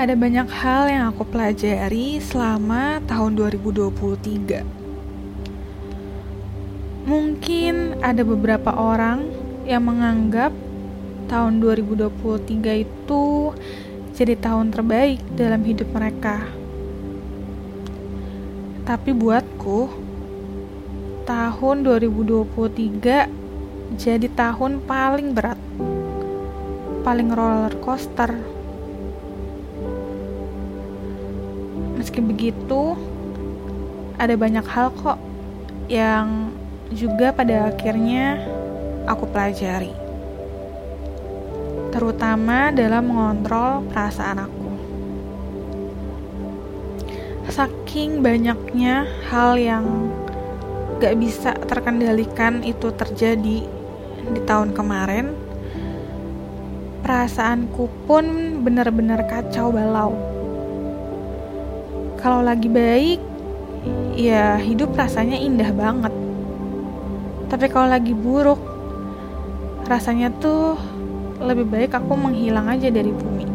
Ada banyak hal yang aku pelajari selama tahun 2023. Mungkin ada beberapa orang yang menganggap tahun 2023 itu jadi tahun terbaik dalam hidup mereka. Tapi buatku, tahun 2023 jadi tahun paling berat, paling roller coaster. Meski begitu, ada banyak hal kok yang juga pada akhirnya aku pelajari. Terutama dalam mengontrol perasaan aku. Saking banyaknya hal yang gak bisa terkendalikan itu terjadi di tahun kemarin, perasaanku pun benar-benar kacau balau kalau lagi baik, ya hidup rasanya indah banget. Tapi kalau lagi buruk, rasanya tuh lebih baik aku menghilang aja dari bumi.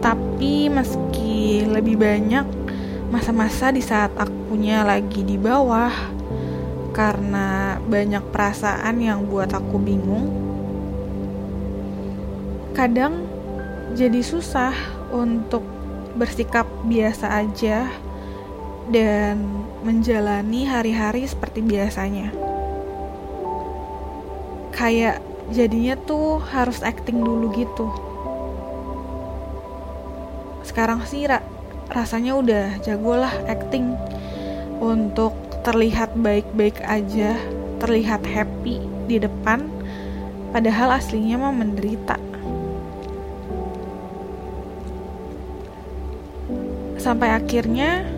Tapi meski lebih banyak masa-masa di saat akunya lagi di bawah karena banyak perasaan yang buat aku bingung, kadang jadi susah untuk bersikap biasa aja dan menjalani hari-hari seperti biasanya. Kayak jadinya tuh harus acting dulu gitu. Sekarang sih ra rasanya udah jagolah acting untuk terlihat baik-baik aja, terlihat happy di depan, padahal aslinya mah menderita. Sampai akhirnya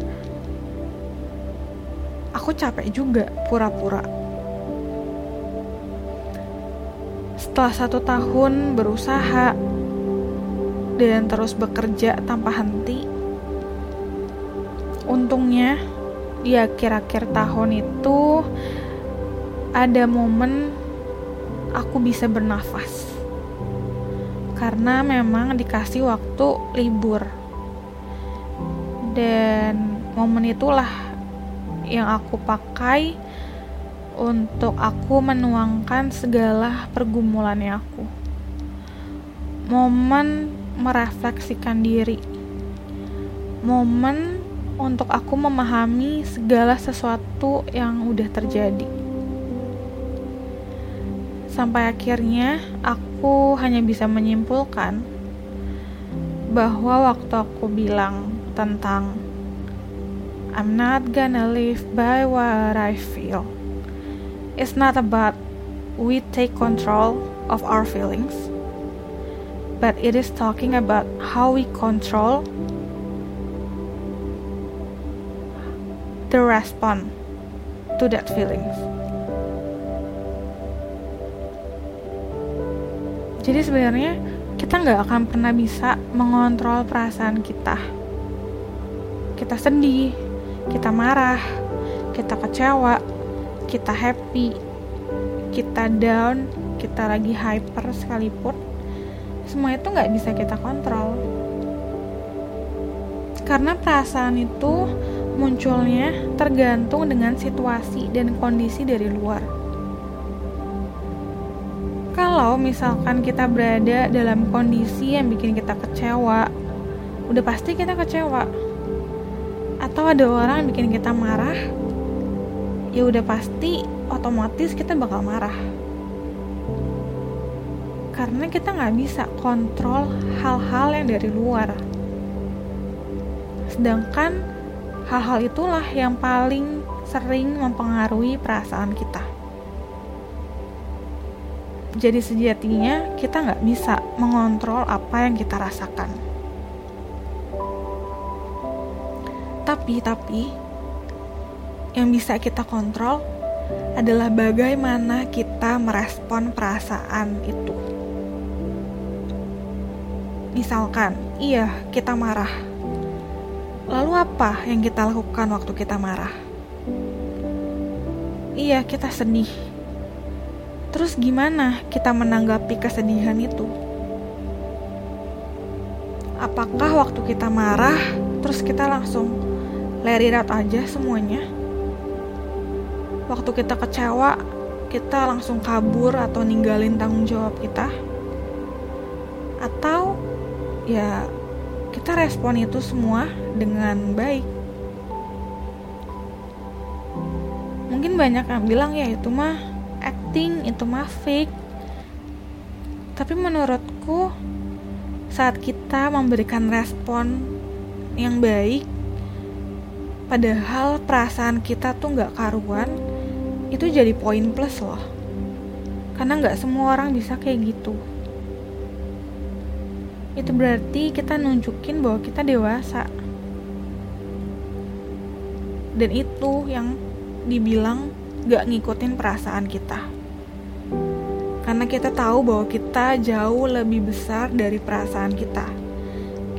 aku capek juga pura-pura. Setelah satu tahun berusaha dan terus bekerja tanpa henti, untungnya di akhir-akhir tahun itu ada momen aku bisa bernafas karena memang dikasih waktu libur dan momen itulah yang aku pakai untuk aku menuangkan segala pergumulannya aku. Momen merefleksikan diri. Momen untuk aku memahami segala sesuatu yang udah terjadi. Sampai akhirnya aku hanya bisa menyimpulkan bahwa waktu aku bilang tentang I'm not gonna live by what I feel. It's not about we take control of our feelings, but it is talking about how we control the response to that feelings. Jadi sebenarnya kita nggak akan pernah bisa mengontrol perasaan kita kita sedih, kita marah, kita kecewa, kita happy, kita down, kita lagi hyper sekalipun, semua itu nggak bisa kita kontrol. Karena perasaan itu munculnya tergantung dengan situasi dan kondisi dari luar. Kalau misalkan kita berada dalam kondisi yang bikin kita kecewa, udah pasti kita kecewa atau ada orang yang bikin kita marah ya udah pasti otomatis kita bakal marah karena kita nggak bisa kontrol hal-hal yang dari luar sedangkan hal-hal itulah yang paling sering mempengaruhi perasaan kita. Jadi sejatinya kita nggak bisa mengontrol apa yang kita rasakan. Tapi, tapi, yang bisa kita kontrol adalah bagaimana kita merespon perasaan itu. Misalkan, iya, kita marah. Lalu, apa yang kita lakukan waktu kita marah? Iya, kita sedih. Terus, gimana kita menanggapi kesedihan itu? Apakah waktu kita marah, terus kita langsung it out aja semuanya? waktu kita kecewa, kita langsung kabur atau ninggalin tanggung jawab kita, atau ya kita respon itu semua dengan baik. Mungkin banyak yang bilang ya itu mah acting, itu mah fake. Tapi menurutku saat kita memberikan respon yang baik, padahal perasaan kita tuh nggak karuan, itu jadi poin plus loh. Karena nggak semua orang bisa kayak gitu. Itu berarti kita nunjukin bahwa kita dewasa. Dan itu yang dibilang gak ngikutin perasaan kita. Karena kita tahu bahwa kita jauh lebih besar dari perasaan kita.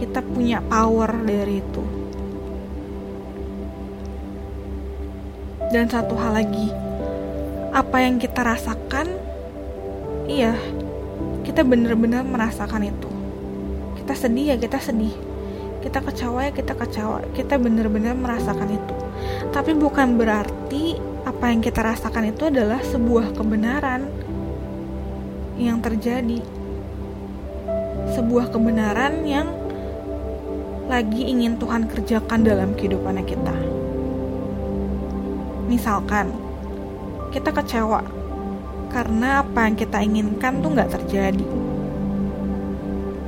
Kita punya power dari itu dan satu hal lagi apa yang kita rasakan, iya, kita benar-benar merasakan itu. Kita sedih ya kita sedih. Kita kecewa ya kita kecewa. Kita benar-benar merasakan itu. Tapi bukan berarti apa yang kita rasakan itu adalah sebuah kebenaran yang terjadi. Sebuah kebenaran yang lagi ingin Tuhan kerjakan dalam kehidupannya kita. Misalkan, kita kecewa karena apa yang kita inginkan tuh nggak terjadi.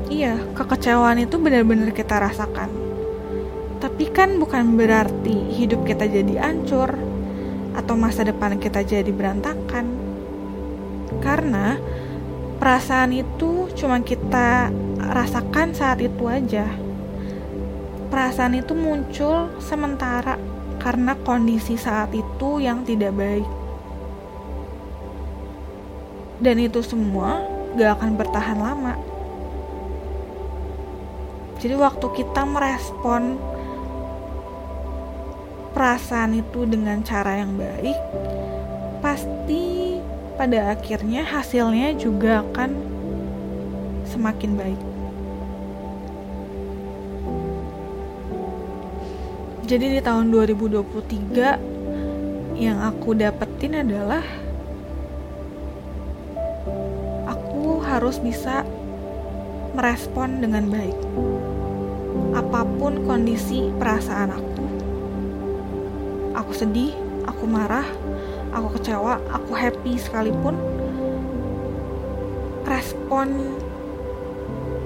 Iya, kekecewaan itu benar-benar kita rasakan. Tapi kan bukan berarti hidup kita jadi hancur atau masa depan kita jadi berantakan. Karena perasaan itu cuma kita rasakan saat itu aja. Perasaan itu muncul sementara karena kondisi saat itu yang tidak baik dan itu semua gak akan bertahan lama. Jadi waktu kita merespon perasaan itu dengan cara yang baik, pasti pada akhirnya hasilnya juga akan semakin baik. Jadi di tahun 2023 yang aku dapetin adalah harus bisa merespon dengan baik. Apa pun kondisi perasaan aku. Aku sedih, aku marah, aku kecewa, aku happy sekalipun. Respon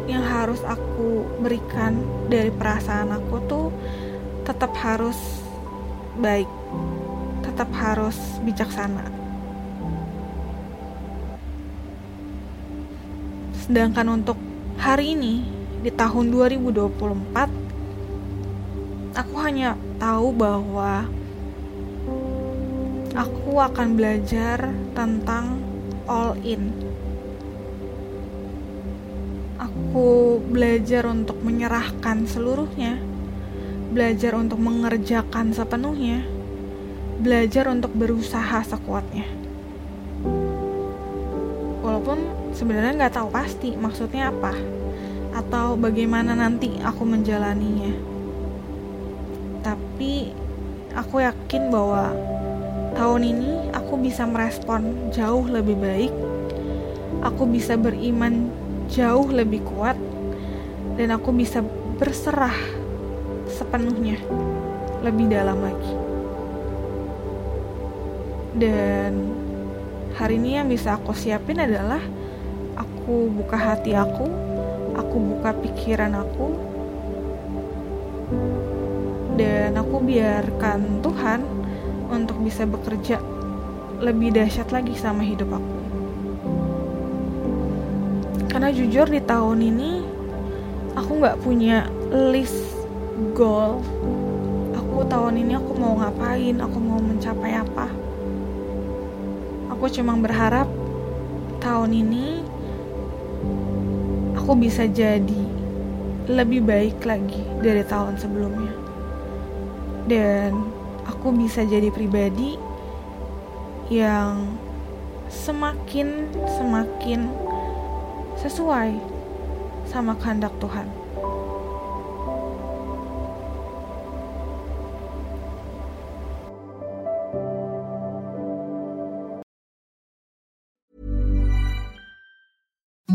yang harus aku berikan dari perasaan aku tuh tetap harus baik, tetap harus bijaksana. Sedangkan untuk hari ini di tahun 2024 aku hanya tahu bahwa aku akan belajar tentang all in. Aku belajar untuk menyerahkan seluruhnya, belajar untuk mengerjakan sepenuhnya, belajar untuk berusaha sekuatnya. Walaupun sebenarnya nggak tahu pasti maksudnya apa atau bagaimana nanti aku menjalaninya. Tapi aku yakin bahwa tahun ini aku bisa merespon jauh lebih baik. Aku bisa beriman jauh lebih kuat dan aku bisa berserah sepenuhnya lebih dalam lagi. Dan hari ini yang bisa aku siapin adalah aku buka hati aku, aku buka pikiran aku, dan aku biarkan Tuhan untuk bisa bekerja lebih dahsyat lagi sama hidup aku. Karena jujur di tahun ini aku nggak punya list goal. Aku tahun ini aku mau ngapain, aku mau mencapai apa. Aku cuma berharap tahun ini aku bisa jadi lebih baik lagi dari tahun sebelumnya. Dan aku bisa jadi pribadi yang semakin semakin sesuai sama kehendak Tuhan.